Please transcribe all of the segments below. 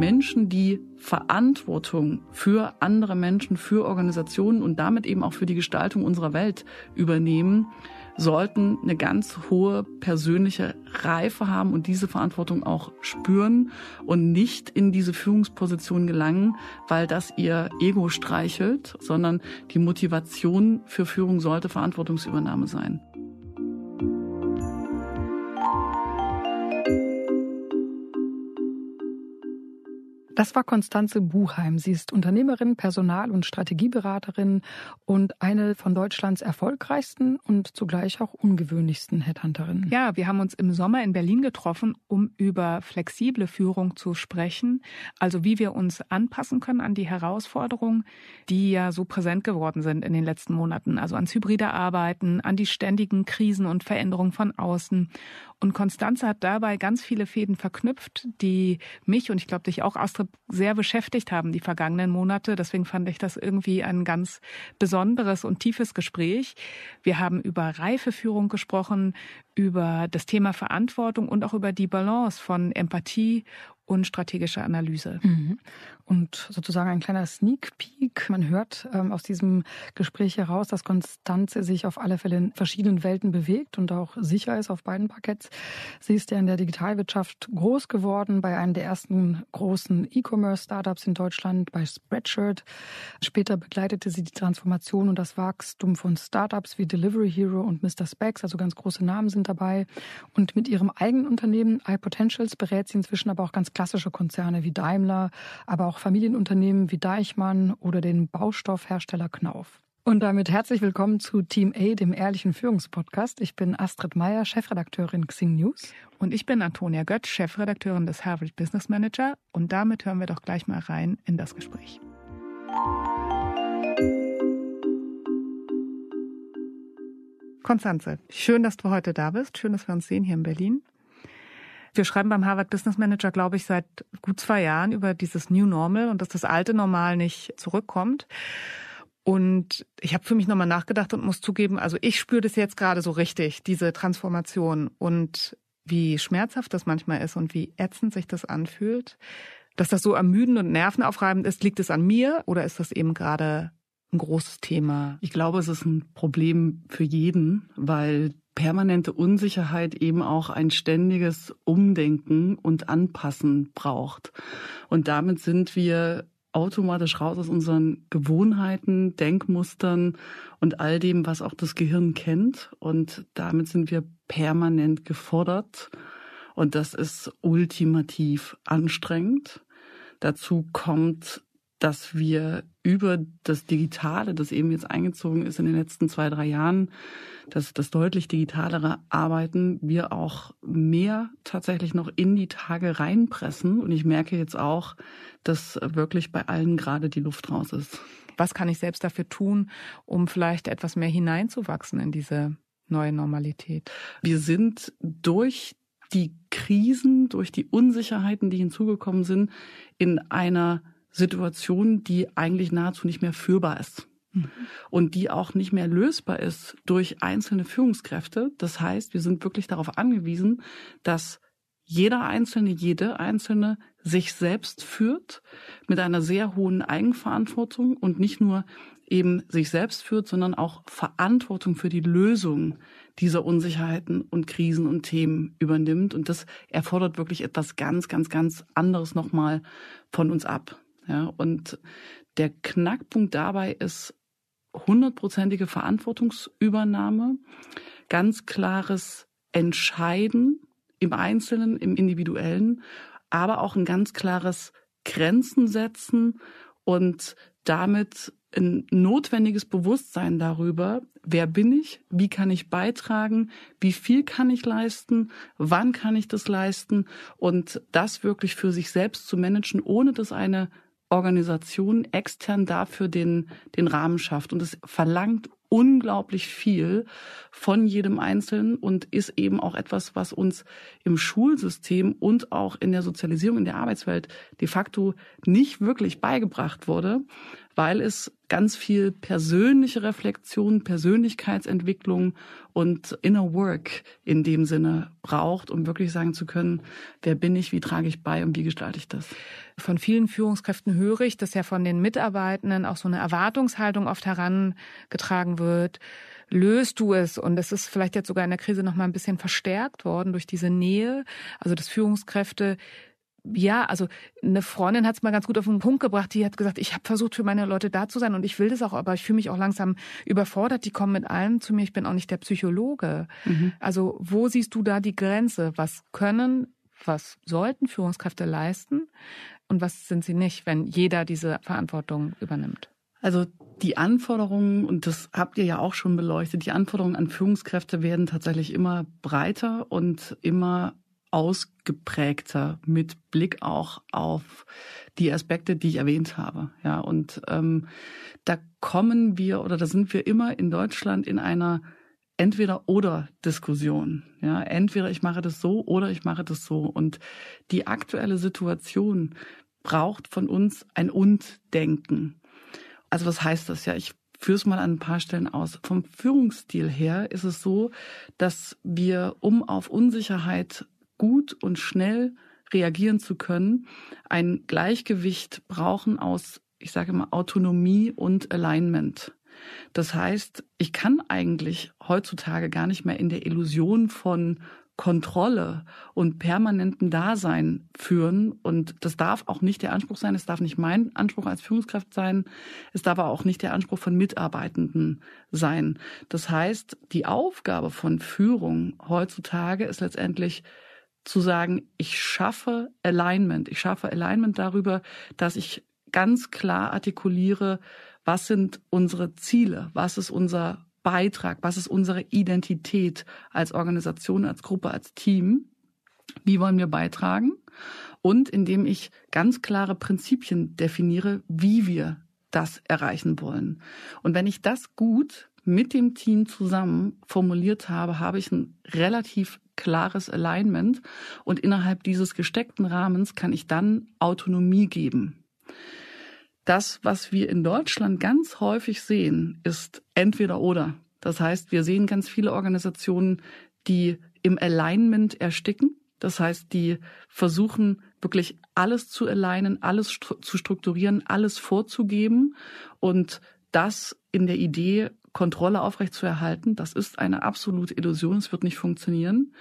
Menschen, die Verantwortung für andere Menschen, für Organisationen und damit eben auch für die Gestaltung unserer Welt übernehmen, sollten eine ganz hohe persönliche Reife haben und diese Verantwortung auch spüren und nicht in diese Führungsposition gelangen, weil das ihr Ego streichelt, sondern die Motivation für Führung sollte Verantwortungsübernahme sein. Das war Konstanze Buchheim. Sie ist Unternehmerin, Personal- und Strategieberaterin und eine von Deutschlands erfolgreichsten und zugleich auch ungewöhnlichsten Headhunterinnen. Ja, wir haben uns im Sommer in Berlin getroffen, um über flexible Führung zu sprechen. Also wie wir uns anpassen können an die Herausforderungen, die ja so präsent geworden sind in den letzten Monaten. Also ans hybride Arbeiten, an die ständigen Krisen und Veränderungen von außen. Und Konstanze hat dabei ganz viele Fäden verknüpft, die mich und ich glaube dich auch, Astrid, sehr beschäftigt haben die vergangenen Monate. Deswegen fand ich das irgendwie ein ganz besonderes und tiefes Gespräch. Wir haben über Reifeführung gesprochen, über das Thema Verantwortung und auch über die Balance von Empathie und strategischer Analyse. Mhm. Und sozusagen ein kleiner Sneak Peek. Man hört ähm, aus diesem Gespräch heraus, dass Konstanze sich auf alle Fälle in verschiedenen Welten bewegt und auch sicher ist auf beiden Parketts. Sie ist ja in der Digitalwirtschaft groß geworden, bei einem der ersten großen E-Commerce-Startups in Deutschland, bei Spreadshirt. Später begleitete sie die Transformation und das Wachstum von Startups wie Delivery Hero und Mr. Specs, also ganz große Namen sind dabei. Und mit ihrem eigenen Unternehmen iPotentials berät sie inzwischen aber auch ganz klassische Konzerne wie Daimler, aber auch Familienunternehmen wie Deichmann oder den Baustoffhersteller Knauf. Und damit herzlich willkommen zu Team A, dem ehrlichen Führungspodcast. Ich bin Astrid Meyer, Chefredakteurin Xing News. Und ich bin Antonia Götz, Chefredakteurin des Harvard Business Manager. Und damit hören wir doch gleich mal rein in das Gespräch. Konstanze, schön, dass du heute da bist. Schön, dass wir uns sehen hier in Berlin. Wir schreiben beim Harvard Business Manager, glaube ich, seit gut zwei Jahren über dieses New Normal und dass das alte Normal nicht zurückkommt. Und ich habe für mich nochmal nachgedacht und muss zugeben, also ich spüre das jetzt gerade so richtig, diese Transformation und wie schmerzhaft das manchmal ist und wie ätzend sich das anfühlt. Dass das so ermüdend und nervenaufreibend ist, liegt es an mir oder ist das eben gerade ein großes Thema? Ich glaube, es ist ein Problem für jeden, weil permanente Unsicherheit eben auch ein ständiges Umdenken und Anpassen braucht. Und damit sind wir automatisch raus aus unseren Gewohnheiten, Denkmustern und all dem, was auch das Gehirn kennt. Und damit sind wir permanent gefordert. Und das ist ultimativ anstrengend. Dazu kommt dass wir über das Digitale, das eben jetzt eingezogen ist in den letzten zwei, drei Jahren, dass das deutlich digitalere Arbeiten, wir auch mehr tatsächlich noch in die Tage reinpressen. Und ich merke jetzt auch, dass wirklich bei allen gerade die Luft raus ist. Was kann ich selbst dafür tun, um vielleicht etwas mehr hineinzuwachsen in diese neue Normalität? Wir sind durch die Krisen, durch die Unsicherheiten, die hinzugekommen sind, in einer Situation, die eigentlich nahezu nicht mehr führbar ist. Mhm. Und die auch nicht mehr lösbar ist durch einzelne Führungskräfte. Das heißt, wir sind wirklich darauf angewiesen, dass jeder Einzelne, jede Einzelne sich selbst führt mit einer sehr hohen Eigenverantwortung und nicht nur eben sich selbst führt, sondern auch Verantwortung für die Lösung dieser Unsicherheiten und Krisen und Themen übernimmt. Und das erfordert wirklich etwas ganz, ganz, ganz anderes nochmal von uns ab. Ja, und der Knackpunkt dabei ist hundertprozentige Verantwortungsübernahme, ganz klares Entscheiden im Einzelnen, im Individuellen, aber auch ein ganz klares Grenzen setzen und damit ein notwendiges Bewusstsein darüber, wer bin ich, wie kann ich beitragen, wie viel kann ich leisten, wann kann ich das leisten und das wirklich für sich selbst zu managen, ohne dass eine Organisation extern dafür den, den Rahmen schafft. Und es verlangt unglaublich viel von jedem Einzelnen und ist eben auch etwas, was uns im Schulsystem und auch in der Sozialisierung in der Arbeitswelt de facto nicht wirklich beigebracht wurde, weil es ganz viel persönliche Reflexion, Persönlichkeitsentwicklung und Inner Work in dem Sinne braucht, um wirklich sagen zu können, wer bin ich, wie trage ich bei und wie gestalte ich das. Von vielen Führungskräften höre ich, dass ja von den Mitarbeitenden auch so eine Erwartungshaltung oft herangetragen wird löst du es? Und es ist vielleicht jetzt sogar in der Krise noch mal ein bisschen verstärkt worden durch diese Nähe, also dass Führungskräfte ja, also eine Freundin hat es mal ganz gut auf den Punkt gebracht. Die hat gesagt, ich habe versucht, für meine Leute da zu sein und ich will das auch, aber ich fühle mich auch langsam überfordert. Die kommen mit allem zu mir. Ich bin auch nicht der Psychologe. Mhm. Also wo siehst du da die Grenze? Was können, was sollten Führungskräfte leisten und was sind sie nicht, wenn jeder diese Verantwortung übernimmt? Also die Anforderungen, und das habt ihr ja auch schon beleuchtet, die Anforderungen an Führungskräfte werden tatsächlich immer breiter und immer ausgeprägter mit Blick auch auf die Aspekte, die ich erwähnt habe. Ja, und ähm, da kommen wir oder da sind wir immer in Deutschland in einer entweder oder Diskussion. Ja, entweder ich mache das so oder ich mache das so. Und die aktuelle Situation braucht von uns ein Und-Denken. Also was heißt das ja? Ich führe es mal an ein paar Stellen aus. Vom Führungsstil her ist es so, dass wir, um auf Unsicherheit gut und schnell reagieren zu können, ein Gleichgewicht brauchen aus, ich sage mal, Autonomie und Alignment. Das heißt, ich kann eigentlich heutzutage gar nicht mehr in der Illusion von Kontrolle und permanentem Dasein führen. Und das darf auch nicht der Anspruch sein. Es darf nicht mein Anspruch als Führungskraft sein. Es darf aber auch nicht der Anspruch von Mitarbeitenden sein. Das heißt, die Aufgabe von Führung heutzutage ist letztendlich zu sagen, ich schaffe Alignment. Ich schaffe Alignment darüber, dass ich ganz klar artikuliere, was sind unsere Ziele, was ist unser Beitrag, was ist unsere Identität als Organisation, als Gruppe, als Team, wie wollen wir beitragen und indem ich ganz klare Prinzipien definiere, wie wir das erreichen wollen. Und wenn ich das gut mit dem Team zusammen formuliert habe, habe ich ein relativ klares Alignment und innerhalb dieses gesteckten Rahmens kann ich dann Autonomie geben. Das, was wir in Deutschland ganz häufig sehen, ist entweder oder. Das heißt, wir sehen ganz viele Organisationen, die im Alignment ersticken. Das heißt, die versuchen wirklich alles zu alignen, alles zu strukturieren, alles vorzugeben und das in der Idee, Kontrolle aufrechtzuerhalten. Das ist eine absolute Illusion. Es wird nicht funktionieren.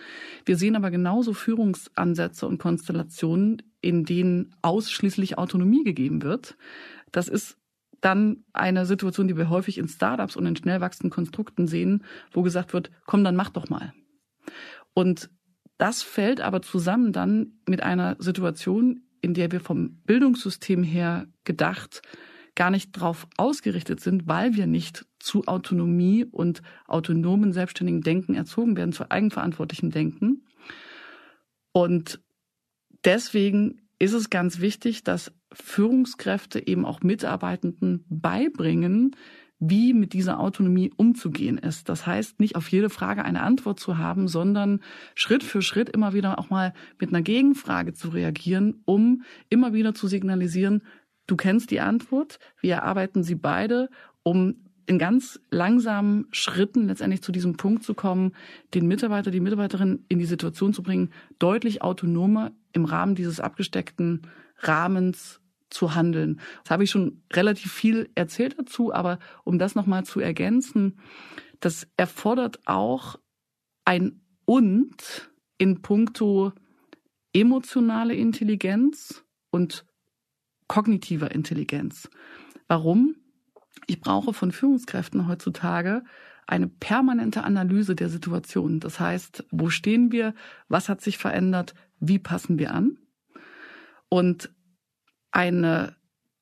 Wir sehen aber genauso Führungsansätze und Konstellationen, in denen ausschließlich Autonomie gegeben wird. Das ist dann eine Situation, die wir häufig in Startups und in schnell wachsenden Konstrukten sehen, wo gesagt wird, komm, dann mach doch mal. Und das fällt aber zusammen dann mit einer Situation, in der wir vom Bildungssystem her gedacht gar nicht darauf ausgerichtet sind, weil wir nicht zu Autonomie und autonomen selbstständigen Denken erzogen werden, zu eigenverantwortlichem Denken. Und deswegen ist es ganz wichtig, dass Führungskräfte eben auch Mitarbeitenden beibringen, wie mit dieser Autonomie umzugehen ist. Das heißt, nicht auf jede Frage eine Antwort zu haben, sondern Schritt für Schritt immer wieder auch mal mit einer Gegenfrage zu reagieren, um immer wieder zu signalisieren, du kennst die Antwort, wir erarbeiten sie beide, um in ganz langsamen Schritten letztendlich zu diesem Punkt zu kommen, den Mitarbeiter, die Mitarbeiterin in die Situation zu bringen, deutlich autonomer im Rahmen dieses abgesteckten Rahmens zu handeln. Das habe ich schon relativ viel erzählt dazu, aber um das nochmal zu ergänzen, das erfordert auch ein und in puncto emotionale Intelligenz und kognitiver Intelligenz. Warum? Ich brauche von Führungskräften heutzutage eine permanente Analyse der Situation. Das heißt, wo stehen wir? Was hat sich verändert? Wie passen wir an? Und eine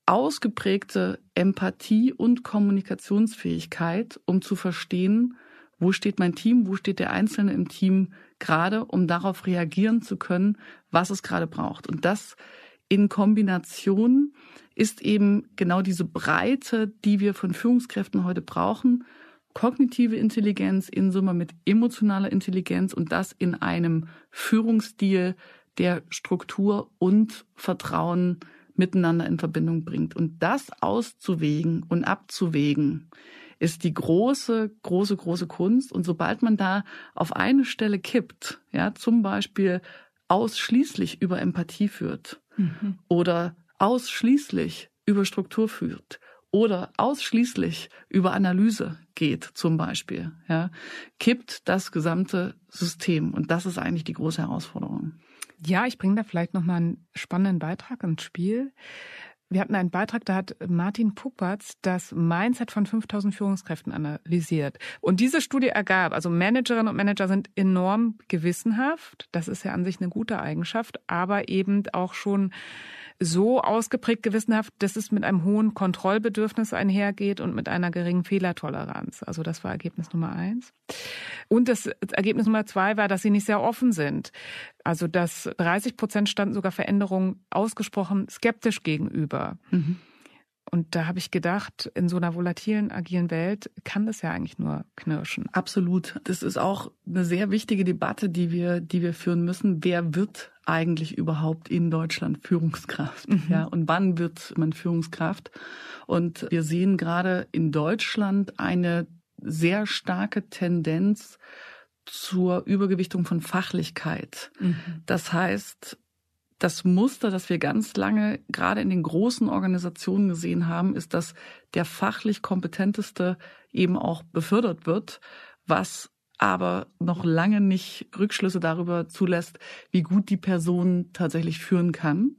ausgeprägte Empathie und Kommunikationsfähigkeit, um zu verstehen, wo steht mein Team, wo steht der Einzelne im Team gerade, um darauf reagieren zu können, was es gerade braucht. Und das in Kombination ist eben genau diese Breite, die wir von Führungskräften heute brauchen. Kognitive Intelligenz in Summe mit emotionaler Intelligenz und das in einem Führungsstil, der Struktur und Vertrauen miteinander in Verbindung bringt. Und das auszuwägen und abzuwägen, ist die große, große, große Kunst. Und sobald man da auf eine Stelle kippt, ja, zum Beispiel ausschließlich über Empathie führt mhm. oder ausschließlich über Struktur führt oder ausschließlich über Analyse geht, zum Beispiel, ja, kippt das gesamte System. Und das ist eigentlich die große Herausforderung. Ja, ich bringe da vielleicht nochmal einen spannenden Beitrag ins Spiel. Wir hatten einen Beitrag, da hat Martin Puppertz das Mindset von 5000 Führungskräften analysiert. Und diese Studie ergab, also Managerinnen und Manager sind enorm gewissenhaft. Das ist ja an sich eine gute Eigenschaft, aber eben auch schon so ausgeprägt gewissenhaft, dass es mit einem hohen Kontrollbedürfnis einhergeht und mit einer geringen Fehlertoleranz. Also das war Ergebnis Nummer eins. Und das Ergebnis Nummer zwei war, dass sie nicht sehr offen sind. Also dass 30 Prozent standen sogar Veränderungen ausgesprochen skeptisch gegenüber. Mhm. Und da habe ich gedacht, in so einer volatilen, agilen Welt kann das ja eigentlich nur knirschen. Absolut. Das ist auch eine sehr wichtige Debatte, die wir, die wir führen müssen. Wer wird eigentlich überhaupt in Deutschland Führungskraft? Mhm. Ja, und wann wird man Führungskraft? Und wir sehen gerade in Deutschland eine sehr starke Tendenz zur Übergewichtung von Fachlichkeit. Mhm. Das heißt, das Muster, das wir ganz lange gerade in den großen Organisationen gesehen haben, ist, dass der fachlich kompetenteste eben auch befördert wird, was aber noch lange nicht Rückschlüsse darüber zulässt, wie gut die Person tatsächlich führen kann.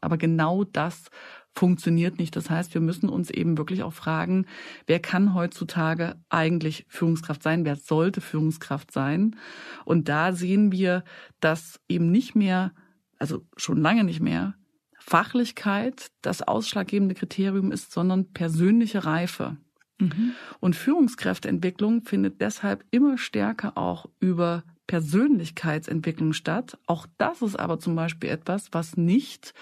Aber genau das funktioniert nicht. Das heißt, wir müssen uns eben wirklich auch fragen, wer kann heutzutage eigentlich Führungskraft sein? Wer sollte Führungskraft sein? Und da sehen wir, dass eben nicht mehr also schon lange nicht mehr, Fachlichkeit das ausschlaggebende Kriterium ist, sondern persönliche Reife. Mhm. Und Führungskräfteentwicklung findet deshalb immer stärker auch über Persönlichkeitsentwicklung statt. Auch das ist aber zum Beispiel etwas, was nicht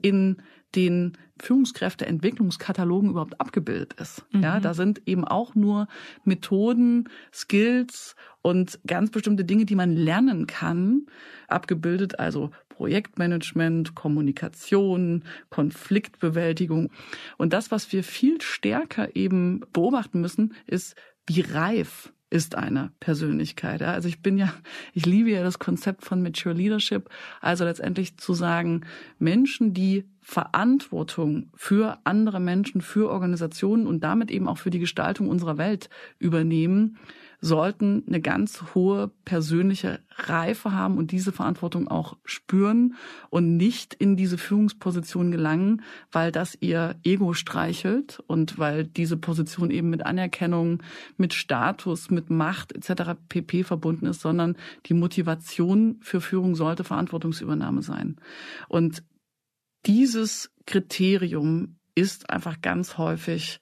in den Führungskräfteentwicklungskatalogen überhaupt abgebildet ist. Mhm. Ja, da sind eben auch nur Methoden, Skills und ganz bestimmte Dinge, die man lernen kann, abgebildet. Also Projektmanagement, Kommunikation, Konfliktbewältigung. Und das, was wir viel stärker eben beobachten müssen, ist, wie reif ist eine Persönlichkeit. Also ich bin ja, ich liebe ja das Konzept von Mature Leadership, also letztendlich zu sagen, Menschen, die Verantwortung für andere Menschen, für Organisationen und damit eben auch für die Gestaltung unserer Welt übernehmen, sollten eine ganz hohe persönliche Reife haben und diese Verantwortung auch spüren und nicht in diese Führungsposition gelangen, weil das ihr Ego streichelt und weil diese Position eben mit Anerkennung, mit Status, mit Macht etc. pp verbunden ist, sondern die Motivation für Führung sollte Verantwortungsübernahme sein. Und dieses Kriterium ist einfach ganz häufig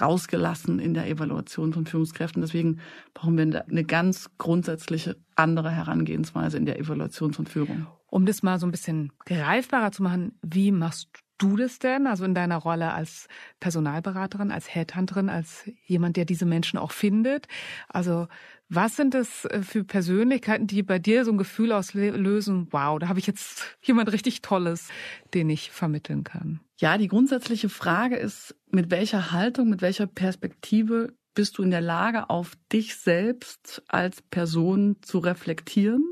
rausgelassen in der Evaluation von Führungskräften. Deswegen brauchen wir eine ganz grundsätzliche andere Herangehensweise in der Evaluation von Führung. Um das mal so ein bisschen greifbarer zu machen, wie machst du das denn? Also in deiner Rolle als Personalberaterin, als Headhunterin, als jemand, der diese Menschen auch findet? Also was sind es äh, für Persönlichkeiten, die bei dir so ein Gefühl auslösen, wow, da habe ich jetzt jemand richtig Tolles, den ich vermitteln kann? Ja, die grundsätzliche Frage ist, mit welcher Haltung, mit welcher Perspektive bist du in der Lage, auf dich selbst als Person zu reflektieren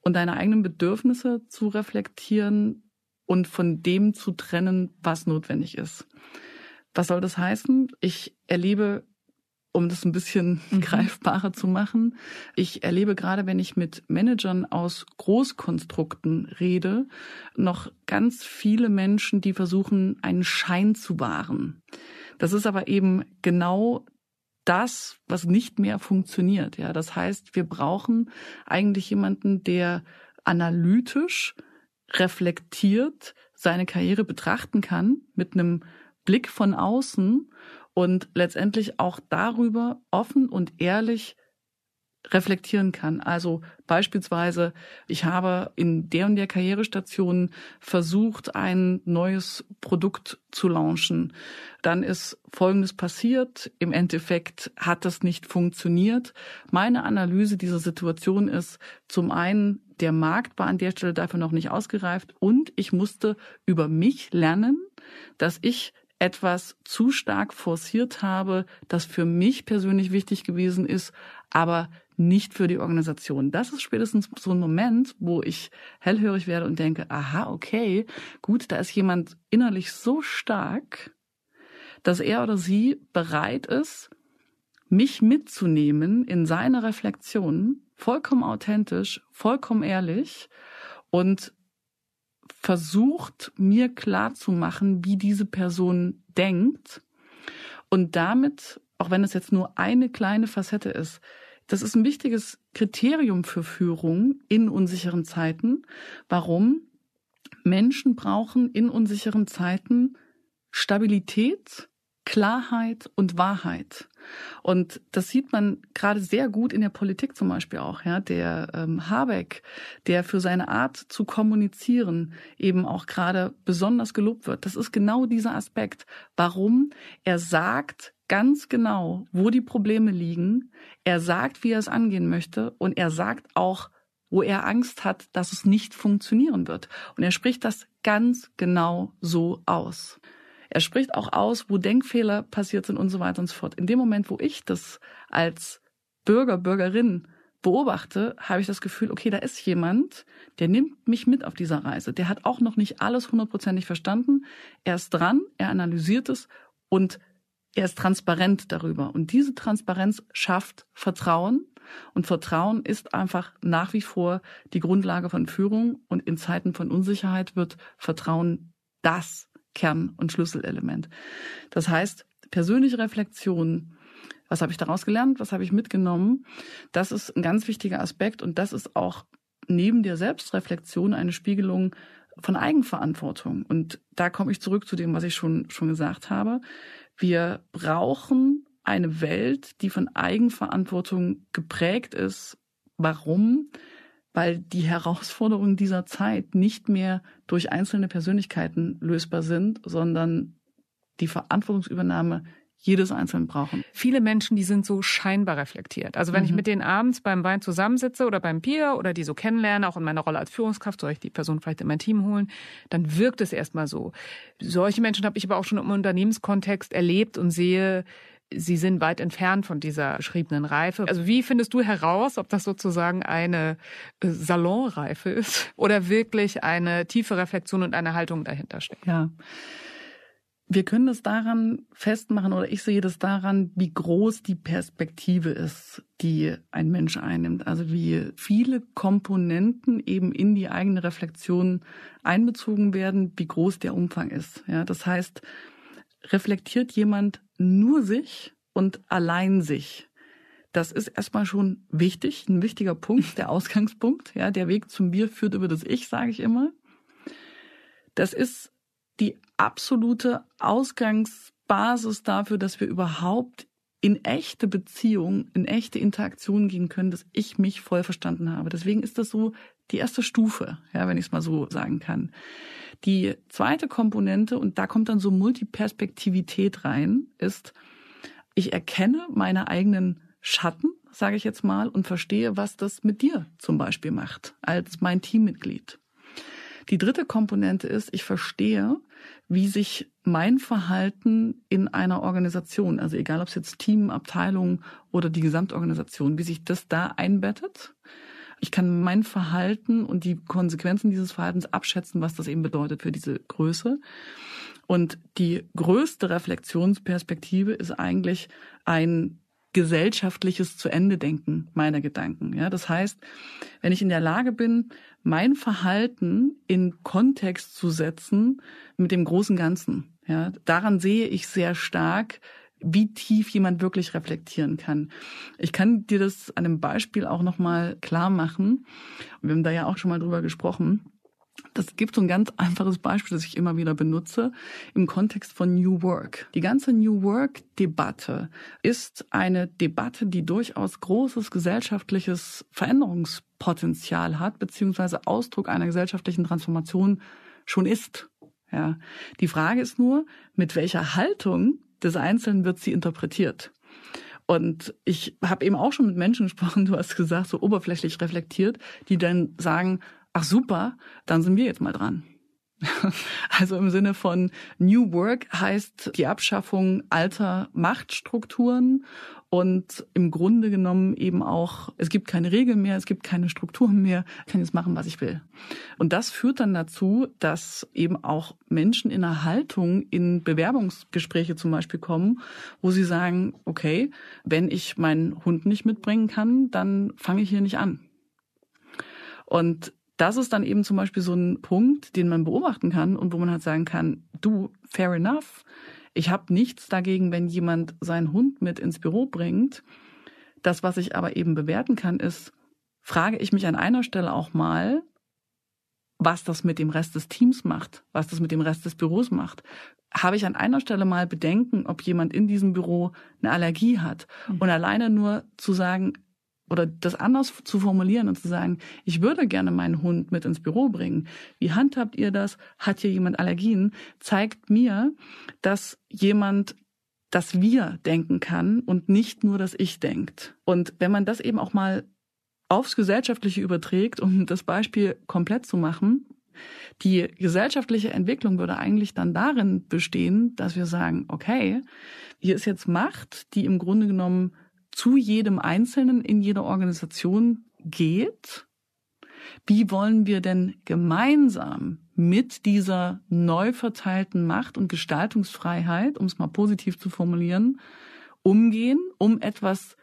und deine eigenen Bedürfnisse zu reflektieren und von dem zu trennen, was notwendig ist. Was soll das heißen? Ich erlebe um das ein bisschen mhm. greifbarer zu machen. Ich erlebe gerade, wenn ich mit Managern aus Großkonstrukten rede, noch ganz viele Menschen, die versuchen, einen Schein zu wahren. Das ist aber eben genau das, was nicht mehr funktioniert. Ja, das heißt, wir brauchen eigentlich jemanden, der analytisch reflektiert seine Karriere betrachten kann mit einem Blick von außen und letztendlich auch darüber offen und ehrlich reflektieren kann. Also beispielsweise, ich habe in der und der Karrierestation versucht, ein neues Produkt zu launchen. Dann ist Folgendes passiert. Im Endeffekt hat das nicht funktioniert. Meine Analyse dieser Situation ist zum einen, der Markt war an der Stelle dafür noch nicht ausgereift und ich musste über mich lernen, dass ich etwas zu stark forciert habe, das für mich persönlich wichtig gewesen ist, aber nicht für die Organisation. Das ist spätestens so ein Moment, wo ich hellhörig werde und denke, aha, okay, gut, da ist jemand innerlich so stark, dass er oder sie bereit ist, mich mitzunehmen in seine Reflexion, vollkommen authentisch, vollkommen ehrlich und versucht, mir klar zu machen, wie diese Person denkt und damit, auch wenn es jetzt nur eine kleine Facette ist, das ist ein wichtiges Kriterium für Führung in unsicheren Zeiten. Warum? Menschen brauchen in unsicheren Zeiten Stabilität, Klarheit und Wahrheit. Und das sieht man gerade sehr gut in der Politik zum Beispiel auch. Ja, der ähm, Habeck, der für seine Art zu kommunizieren eben auch gerade besonders gelobt wird. Das ist genau dieser Aspekt. Warum? Er sagt ganz genau, wo die Probleme liegen. Er sagt, wie er es angehen möchte. Und er sagt auch, wo er Angst hat, dass es nicht funktionieren wird. Und er spricht das ganz genau so aus. Er spricht auch aus, wo Denkfehler passiert sind und so weiter und so fort. In dem Moment, wo ich das als Bürger, Bürgerin beobachte, habe ich das Gefühl, okay, da ist jemand, der nimmt mich mit auf dieser Reise. Der hat auch noch nicht alles hundertprozentig verstanden. Er ist dran, er analysiert es und er ist transparent darüber. Und diese Transparenz schafft Vertrauen. Und Vertrauen ist einfach nach wie vor die Grundlage von Führung. Und in Zeiten von Unsicherheit wird Vertrauen das Kern- und Schlüsselelement. Das heißt, persönliche Reflexion, was habe ich daraus gelernt, was habe ich mitgenommen, das ist ein ganz wichtiger Aspekt und das ist auch neben der Selbstreflexion eine Spiegelung von Eigenverantwortung. Und da komme ich zurück zu dem, was ich schon, schon gesagt habe. Wir brauchen eine Welt, die von Eigenverantwortung geprägt ist. Warum? Weil die Herausforderungen dieser Zeit nicht mehr durch einzelne Persönlichkeiten lösbar sind, sondern die Verantwortungsübernahme jedes Einzelnen brauchen. Viele Menschen, die sind so scheinbar reflektiert. Also wenn mhm. ich mit denen abends beim Wein zusammensitze oder beim Bier oder die so kennenlerne, auch in meiner Rolle als Führungskraft, soll ich die Person vielleicht in mein Team holen, dann wirkt es erstmal so. Solche Menschen habe ich aber auch schon im Unternehmenskontext erlebt und sehe, sie sind weit entfernt von dieser beschriebenen Reife. Also wie findest du heraus, ob das sozusagen eine äh, Salonreife ist oder wirklich eine tiefe Reflexion und eine Haltung dahinter steckt? Ja. Wir können das daran festmachen oder ich sehe das daran, wie groß die Perspektive ist, die ein Mensch einnimmt. Also wie viele Komponenten eben in die eigene Reflexion einbezogen werden, wie groß der Umfang ist. Ja, das heißt, reflektiert jemand nur sich und allein sich. Das ist erstmal schon wichtig, ein wichtiger Punkt, der Ausgangspunkt. Ja, der Weg zum Bier führt über das Ich, sage ich immer. Das ist die absolute Ausgangsbasis dafür, dass wir überhaupt in echte Beziehung, in echte Interaktion gehen können, dass ich mich voll verstanden habe. Deswegen ist das so die erste Stufe, ja, wenn ich es mal so sagen kann. Die zweite Komponente, und da kommt dann so Multiperspektivität rein, ist, ich erkenne meine eigenen Schatten, sage ich jetzt mal, und verstehe, was das mit dir zum Beispiel macht, als mein Teammitglied. Die dritte Komponente ist, ich verstehe, wie sich mein Verhalten in einer Organisation, also egal ob es jetzt Team, Abteilung oder die Gesamtorganisation, wie sich das da einbettet. Ich kann mein Verhalten und die Konsequenzen dieses Verhaltens abschätzen, was das eben bedeutet für diese Größe. Und die größte Reflexionsperspektive ist eigentlich ein gesellschaftliches zu Ende denken meiner Gedanken. Ja, das heißt, wenn ich in der Lage bin, mein Verhalten in Kontext zu setzen mit dem großen Ganzen, ja, daran sehe ich sehr stark, wie tief jemand wirklich reflektieren kann. Ich kann dir das an einem Beispiel auch nochmal klar machen. Wir haben da ja auch schon mal drüber gesprochen. Das gibt so ein ganz einfaches Beispiel, das ich immer wieder benutze im Kontext von New Work. Die ganze New Work-Debatte ist eine Debatte, die durchaus großes gesellschaftliches Veränderungspotenzial hat, beziehungsweise Ausdruck einer gesellschaftlichen Transformation schon ist. Ja. Die Frage ist nur, mit welcher Haltung des Einzelnen wird sie interpretiert? Und ich habe eben auch schon mit Menschen gesprochen, du hast gesagt, so oberflächlich reflektiert, die dann sagen, ach super, dann sind wir jetzt mal dran. Also im Sinne von New Work heißt die Abschaffung alter Machtstrukturen und im Grunde genommen eben auch, es gibt keine Regeln mehr, es gibt keine Strukturen mehr, ich kann jetzt machen, was ich will. Und das führt dann dazu, dass eben auch Menschen in einer Haltung in Bewerbungsgespräche zum Beispiel kommen, wo sie sagen, okay, wenn ich meinen Hund nicht mitbringen kann, dann fange ich hier nicht an. Und das ist dann eben zum Beispiel so ein Punkt, den man beobachten kann und wo man halt sagen kann, du, fair enough. Ich habe nichts dagegen, wenn jemand seinen Hund mit ins Büro bringt. Das, was ich aber eben bewerten kann, ist, frage ich mich an einer Stelle auch mal, was das mit dem Rest des Teams macht, was das mit dem Rest des Büros macht. Habe ich an einer Stelle mal Bedenken, ob jemand in diesem Büro eine Allergie hat. Mhm. Und alleine nur zu sagen, oder das anders zu formulieren und zu sagen, ich würde gerne meinen Hund mit ins Büro bringen. Wie handhabt ihr das? Hat hier jemand Allergien? Zeigt mir, dass jemand dass wir denken kann und nicht nur, dass ich denkt. Und wenn man das eben auch mal aufs Gesellschaftliche überträgt, um das Beispiel komplett zu machen, die gesellschaftliche Entwicklung würde eigentlich dann darin bestehen, dass wir sagen, okay, hier ist jetzt Macht, die im Grunde genommen zu jedem Einzelnen in jeder Organisation geht. Wie wollen wir denn gemeinsam mit dieser neu verteilten Macht und Gestaltungsfreiheit, um es mal positiv zu formulieren, umgehen, um etwas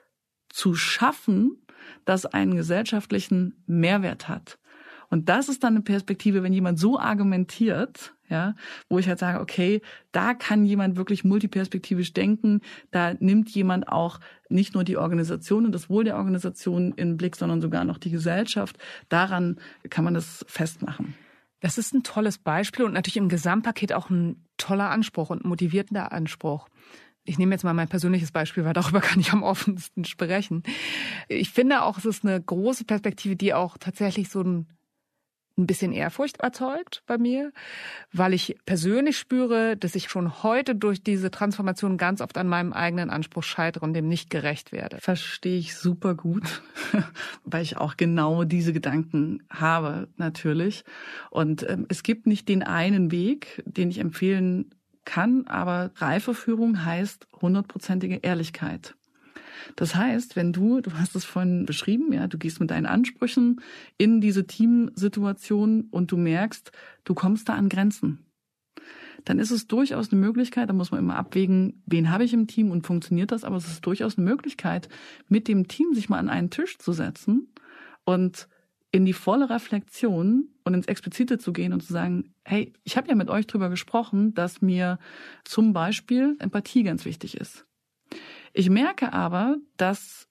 zu schaffen, das einen gesellschaftlichen Mehrwert hat? Und das ist dann eine Perspektive, wenn jemand so argumentiert, ja, wo ich halt sage, okay, da kann jemand wirklich multiperspektivisch denken, da nimmt jemand auch nicht nur die Organisation und das Wohl der Organisation in den Blick, sondern sogar noch die Gesellschaft. Daran kann man das festmachen. Das ist ein tolles Beispiel und natürlich im Gesamtpaket auch ein toller Anspruch und motivierender Anspruch. Ich nehme jetzt mal mein persönliches Beispiel, weil darüber kann ich am offensten sprechen. Ich finde auch, es ist eine große Perspektive, die auch tatsächlich so ein ein bisschen Ehrfurcht erzeugt bei mir, weil ich persönlich spüre, dass ich schon heute durch diese Transformation ganz oft an meinem eigenen Anspruch scheitere und dem nicht gerecht werde. Verstehe ich super gut, weil ich auch genau diese Gedanken habe, natürlich. Und ähm, es gibt nicht den einen Weg, den ich empfehlen kann, aber Reifeführung heißt hundertprozentige Ehrlichkeit. Das heißt, wenn du, du hast es vorhin beschrieben, ja, du gehst mit deinen Ansprüchen in diese Teamsituation und du merkst, du kommst da an Grenzen. Dann ist es durchaus eine Möglichkeit, da muss man immer abwägen, wen habe ich im Team und funktioniert das, aber es ist durchaus eine Möglichkeit, mit dem Team sich mal an einen Tisch zu setzen und in die volle Reflexion und ins Explizite zu gehen und zu sagen, hey, ich habe ja mit euch drüber gesprochen, dass mir zum Beispiel Empathie ganz wichtig ist. Ich merke aber, dass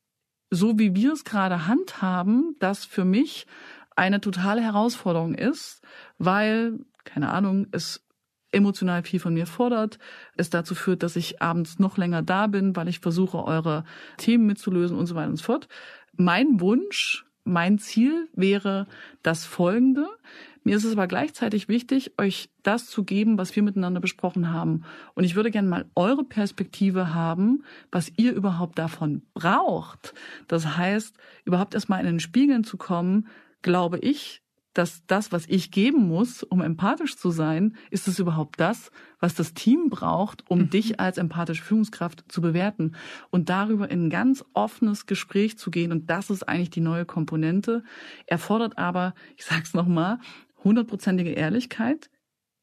so wie wir es gerade handhaben, das für mich eine totale Herausforderung ist, weil, keine Ahnung, es emotional viel von mir fordert, es dazu führt, dass ich abends noch länger da bin, weil ich versuche, eure Themen mitzulösen und so weiter und so fort. Mein Wunsch, mein Ziel wäre das folgende. Mir ist es aber gleichzeitig wichtig, euch das zu geben, was wir miteinander besprochen haben. Und ich würde gerne mal eure Perspektive haben, was ihr überhaupt davon braucht. Das heißt, überhaupt erstmal in den Spiegeln zu kommen, glaube ich, dass das, was ich geben muss, um empathisch zu sein, ist es überhaupt das, was das Team braucht, um mhm. dich als empathische Führungskraft zu bewerten und darüber in ein ganz offenes Gespräch zu gehen. Und das ist eigentlich die neue Komponente. Erfordert aber, ich sage es nochmal, hundertprozentige Ehrlichkeit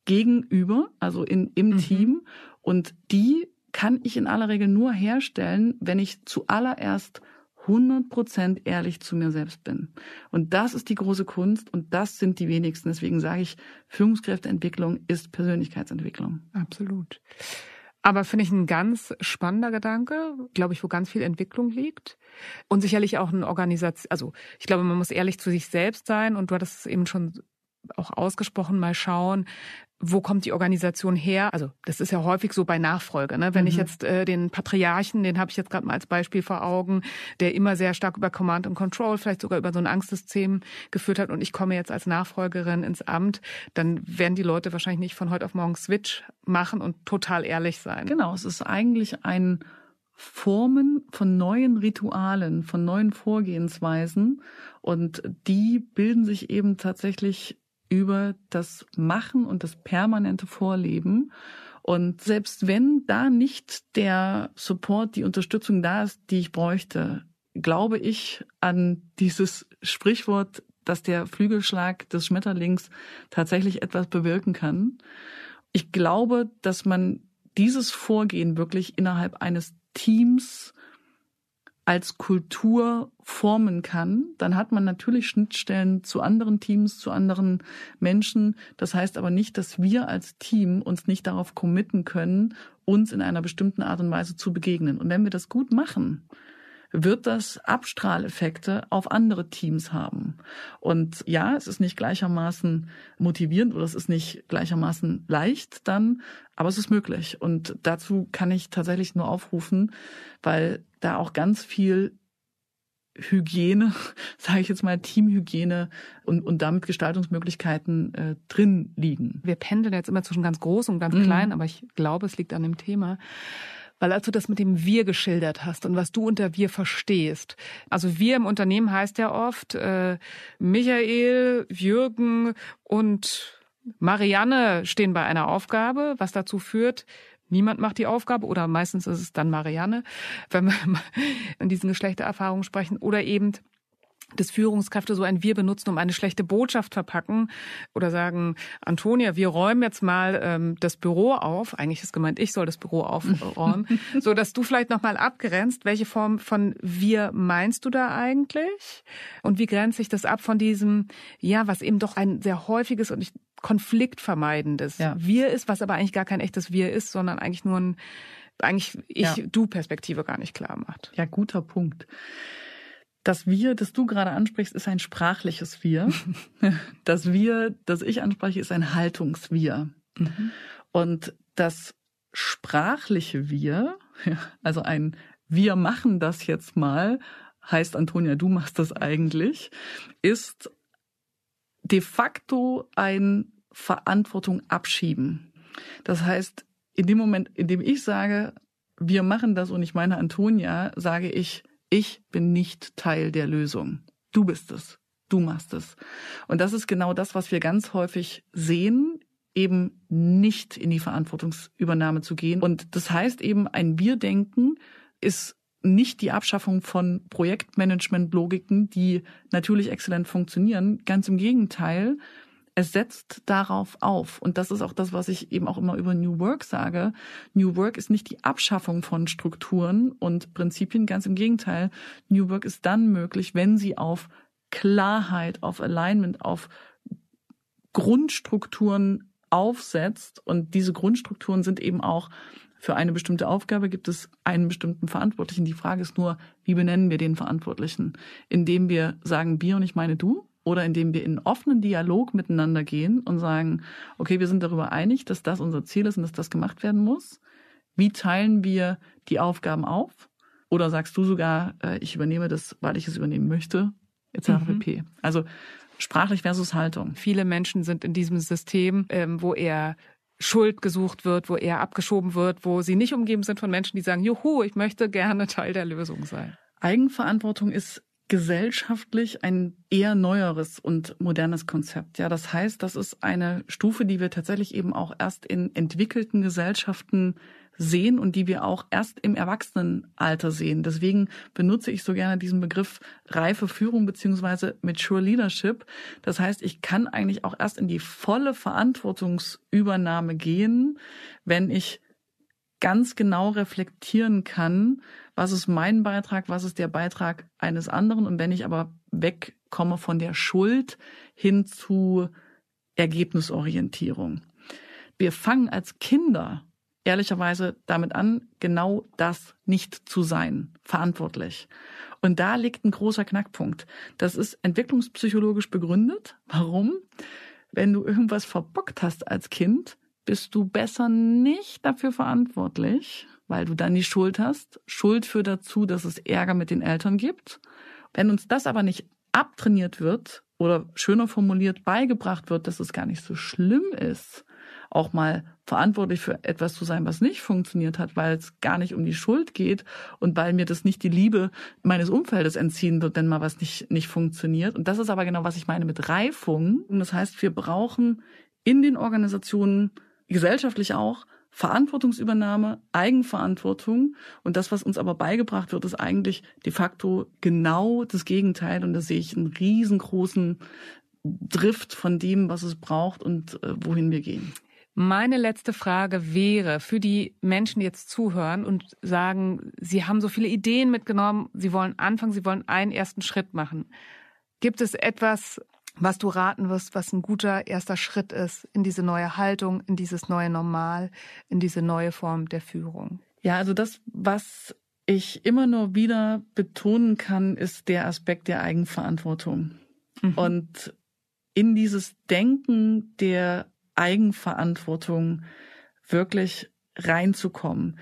gegenüber, also in, im mhm. Team. Und die kann ich in aller Regel nur herstellen, wenn ich zuallererst 100% ehrlich zu mir selbst bin. Und das ist die große Kunst und das sind die wenigsten. Deswegen sage ich, Führungskräfteentwicklung ist Persönlichkeitsentwicklung. Absolut. Aber finde ich ein ganz spannender Gedanke, glaube ich, wo ganz viel Entwicklung liegt. Und sicherlich auch eine Organisation, also ich glaube, man muss ehrlich zu sich selbst sein und du hattest es eben schon auch ausgesprochen mal schauen, wo kommt die Organisation her? Also das ist ja häufig so bei Nachfolge. Ne? Wenn mhm. ich jetzt äh, den Patriarchen, den habe ich jetzt gerade mal als Beispiel vor Augen, der immer sehr stark über Command and Control, vielleicht sogar über so ein Angstsystem geführt hat und ich komme jetzt als Nachfolgerin ins Amt, dann werden die Leute wahrscheinlich nicht von heute auf morgen Switch machen und total ehrlich sein. Genau, es ist eigentlich ein Formen von neuen Ritualen, von neuen Vorgehensweisen und die bilden sich eben tatsächlich über das Machen und das permanente Vorleben. Und selbst wenn da nicht der Support, die Unterstützung da ist, die ich bräuchte, glaube ich an dieses Sprichwort, dass der Flügelschlag des Schmetterlings tatsächlich etwas bewirken kann. Ich glaube, dass man dieses Vorgehen wirklich innerhalb eines Teams als Kultur formen kann, dann hat man natürlich Schnittstellen zu anderen Teams, zu anderen Menschen. Das heißt aber nicht, dass wir als Team uns nicht darauf committen können, uns in einer bestimmten Art und Weise zu begegnen. Und wenn wir das gut machen, wird das Abstrahleffekte auf andere Teams haben. Und ja, es ist nicht gleichermaßen motivierend oder es ist nicht gleichermaßen leicht dann, aber es ist möglich. Und dazu kann ich tatsächlich nur aufrufen, weil da auch ganz viel Hygiene, sage ich jetzt mal, Teamhygiene und, und damit Gestaltungsmöglichkeiten äh, drin liegen. Wir pendeln jetzt immer zwischen ganz groß und ganz mhm. klein, aber ich glaube, es liegt an dem Thema. Weil als du das mit dem Wir geschildert hast und was du unter Wir verstehst, also wir im Unternehmen heißt ja oft äh, Michael, Jürgen und Marianne stehen bei einer Aufgabe, was dazu führt, niemand macht die Aufgabe oder meistens ist es dann Marianne, wenn wir in diesen Geschlechtererfahrungen sprechen oder eben dass Führungskräfte so ein Wir benutzen, um eine schlechte Botschaft verpacken oder sagen, Antonia, wir räumen jetzt mal ähm, das Büro auf. Eigentlich ist gemeint, ich soll das Büro aufräumen, so dass du vielleicht noch mal abgrenzt, welche Form von Wir meinst du da eigentlich und wie grenzt sich das ab von diesem, ja, was eben doch ein sehr häufiges und konfliktvermeidendes ja. Wir ist, was aber eigentlich gar kein echtes Wir ist, sondern eigentlich nur ein eigentlich ich-du-Perspektive gar nicht klar macht. Ja, guter Punkt. Das Wir, das du gerade ansprichst, ist ein sprachliches Wir. Das Wir, das ich anspreche, ist ein Haltungswir. Mhm. Und das sprachliche Wir, also ein Wir machen das jetzt mal, heißt Antonia, du machst das eigentlich, ist de facto ein Verantwortung abschieben. Das heißt, in dem Moment, in dem ich sage, wir machen das und ich meine Antonia, sage ich, ich bin nicht Teil der Lösung. Du bist es. Du machst es. Und das ist genau das, was wir ganz häufig sehen, eben nicht in die Verantwortungsübernahme zu gehen. Und das heißt eben, ein Wir-Denken ist nicht die Abschaffung von Projektmanagement-Logiken, die natürlich exzellent funktionieren. Ganz im Gegenteil, es setzt darauf auf. Und das ist auch das, was ich eben auch immer über New Work sage. New Work ist nicht die Abschaffung von Strukturen und Prinzipien. Ganz im Gegenteil. New Work ist dann möglich, wenn sie auf Klarheit, auf Alignment, auf Grundstrukturen aufsetzt. Und diese Grundstrukturen sind eben auch für eine bestimmte Aufgabe gibt es einen bestimmten Verantwortlichen. Die Frage ist nur, wie benennen wir den Verantwortlichen? Indem wir sagen wir und ich meine du oder indem wir in offenen Dialog miteinander gehen und sagen, okay, wir sind darüber einig, dass das unser Ziel ist und dass das gemacht werden muss. Wie teilen wir die Aufgaben auf? Oder sagst du sogar, äh, ich übernehme das, weil ich es übernehmen möchte, etc. Mhm. pp. Also sprachlich versus Haltung. Viele Menschen sind in diesem System, ähm, wo eher Schuld gesucht wird, wo eher abgeschoben wird, wo sie nicht umgeben sind von Menschen, die sagen, juhu, ich möchte gerne Teil der Lösung sein. Eigenverantwortung ist gesellschaftlich ein eher neueres und modernes Konzept. Ja, das heißt, das ist eine Stufe, die wir tatsächlich eben auch erst in entwickelten Gesellschaften sehen und die wir auch erst im Erwachsenenalter sehen. Deswegen benutze ich so gerne diesen Begriff reife Führung beziehungsweise Mature Leadership. Das heißt, ich kann eigentlich auch erst in die volle Verantwortungsübernahme gehen, wenn ich ganz genau reflektieren kann, was ist mein Beitrag, was ist der Beitrag eines anderen. Und wenn ich aber wegkomme von der Schuld hin zu Ergebnisorientierung. Wir fangen als Kinder ehrlicherweise damit an, genau das nicht zu sein, verantwortlich. Und da liegt ein großer Knackpunkt. Das ist entwicklungspsychologisch begründet. Warum? wenn du irgendwas verbockt hast als Kind, bist du besser nicht dafür verantwortlich, weil du dann die Schuld hast. Schuld führt dazu, dass es Ärger mit den Eltern gibt. Wenn uns das aber nicht abtrainiert wird oder schöner formuliert beigebracht wird, dass es gar nicht so schlimm ist, auch mal verantwortlich für etwas zu sein, was nicht funktioniert hat, weil es gar nicht um die Schuld geht und weil mir das nicht die Liebe meines Umfeldes entziehen wird, wenn mal was nicht, nicht funktioniert. Und das ist aber genau, was ich meine mit Reifung. Und das heißt, wir brauchen in den Organisationen, gesellschaftlich auch, Verantwortungsübernahme, Eigenverantwortung. Und das, was uns aber beigebracht wird, ist eigentlich de facto genau das Gegenteil. Und da sehe ich einen riesengroßen Drift von dem, was es braucht und äh, wohin wir gehen. Meine letzte Frage wäre für die Menschen, die jetzt zuhören und sagen, sie haben so viele Ideen mitgenommen, sie wollen anfangen, sie wollen einen ersten Schritt machen. Gibt es etwas, was du raten wirst, was ein guter erster Schritt ist in diese neue Haltung, in dieses neue Normal, in diese neue Form der Führung? Ja, also das, was ich immer nur wieder betonen kann, ist der Aspekt der Eigenverantwortung. Mhm. Und in dieses Denken der Eigenverantwortung wirklich reinzukommen.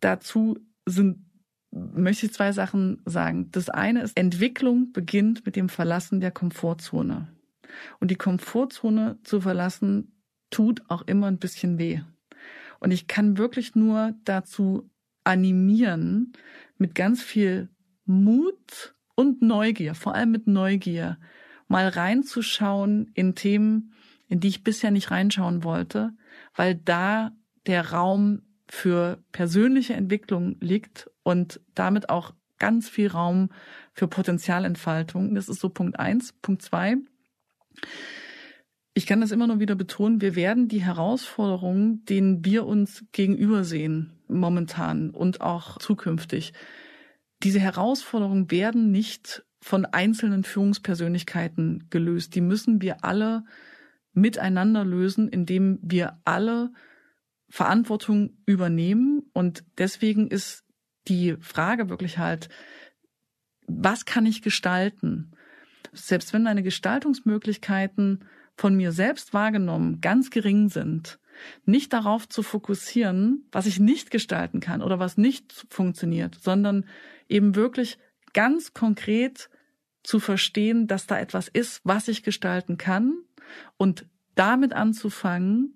Dazu sind möchte ich zwei Sachen sagen. Das eine ist, Entwicklung beginnt mit dem Verlassen der Komfortzone. Und die Komfortzone zu verlassen, tut auch immer ein bisschen weh. Und ich kann wirklich nur dazu animieren, mit ganz viel Mut und Neugier, vor allem mit Neugier, mal reinzuschauen in Themen, in die ich bisher nicht reinschauen wollte, weil da der Raum für persönliche Entwicklung liegt und damit auch ganz viel Raum für Potenzialentfaltung. Das ist so Punkt eins. Punkt zwei. Ich kann das immer nur wieder betonen. Wir werden die Herausforderungen, denen wir uns gegenüber sehen, momentan und auch zukünftig, diese Herausforderungen werden nicht von einzelnen Führungspersönlichkeiten gelöst. Die müssen wir alle miteinander lösen, indem wir alle Verantwortung übernehmen. Und deswegen ist die Frage wirklich halt, was kann ich gestalten? Selbst wenn meine Gestaltungsmöglichkeiten von mir selbst wahrgenommen ganz gering sind, nicht darauf zu fokussieren, was ich nicht gestalten kann oder was nicht funktioniert, sondern eben wirklich ganz konkret zu verstehen, dass da etwas ist, was ich gestalten kann und damit anzufangen,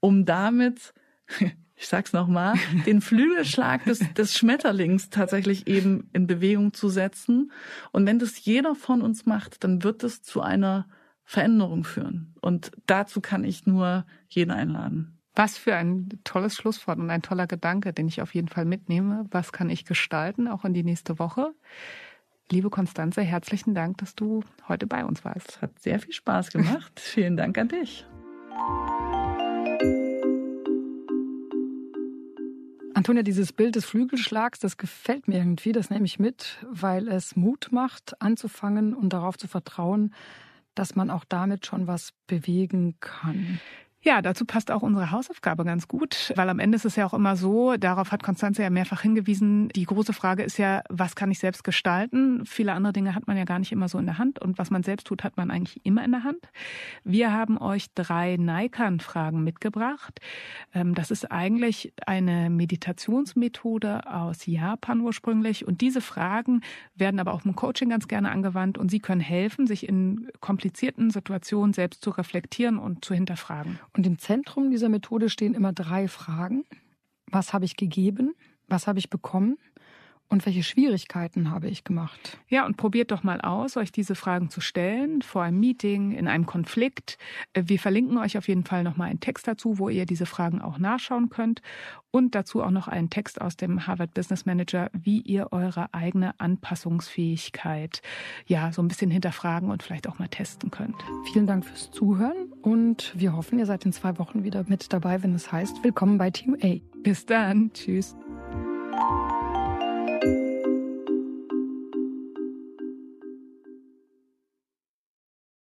um damit, ich sag's nochmal, den Flügelschlag des, des Schmetterlings tatsächlich eben in Bewegung zu setzen. Und wenn das jeder von uns macht, dann wird es zu einer Veränderung führen. Und dazu kann ich nur jeden einladen. Was für ein tolles Schlusswort und ein toller Gedanke, den ich auf jeden Fall mitnehme. Was kann ich gestalten, auch in die nächste Woche? Liebe Konstanze, herzlichen Dank, dass du heute bei uns warst. Hat sehr viel Spaß gemacht. Vielen Dank an dich. Antonia, dieses Bild des Flügelschlags, das gefällt mir irgendwie, das nehme ich mit, weil es Mut macht, anzufangen und darauf zu vertrauen, dass man auch damit schon was bewegen kann. Ja, dazu passt auch unsere Hausaufgabe ganz gut, weil am Ende ist es ja auch immer so, darauf hat Konstanze ja mehrfach hingewiesen, die große Frage ist ja, was kann ich selbst gestalten? Viele andere Dinge hat man ja gar nicht immer so in der Hand und was man selbst tut, hat man eigentlich immer in der Hand. Wir haben euch drei Naikan-Fragen mitgebracht. Ähm, das ist eigentlich eine Meditationsmethode aus Japan ursprünglich und diese Fragen werden aber auch im Coaching ganz gerne angewandt und sie können helfen, sich in komplizierten Situationen selbst zu reflektieren und zu hinterfragen. Und im Zentrum dieser Methode stehen immer drei Fragen. Was habe ich gegeben? Was habe ich bekommen? Und welche Schwierigkeiten habe ich gemacht? Ja, und probiert doch mal aus, euch diese Fragen zu stellen vor einem Meeting, in einem Konflikt. Äh, wir verlinken euch auf jeden Fall nochmal einen Text dazu, wo ihr diese Fragen auch nachschauen könnt. Und dazu auch noch einen Text aus dem Harvard Business Manager, wie ihr eure eigene Anpassungsfähigkeit ja so ein bisschen hinterfragen und vielleicht auch mal testen könnt. Vielen Dank fürs Zuhören und wir hoffen, ihr seid in zwei Wochen wieder mit dabei, wenn es heißt Willkommen bei Team A. Bis dann. Tschüss.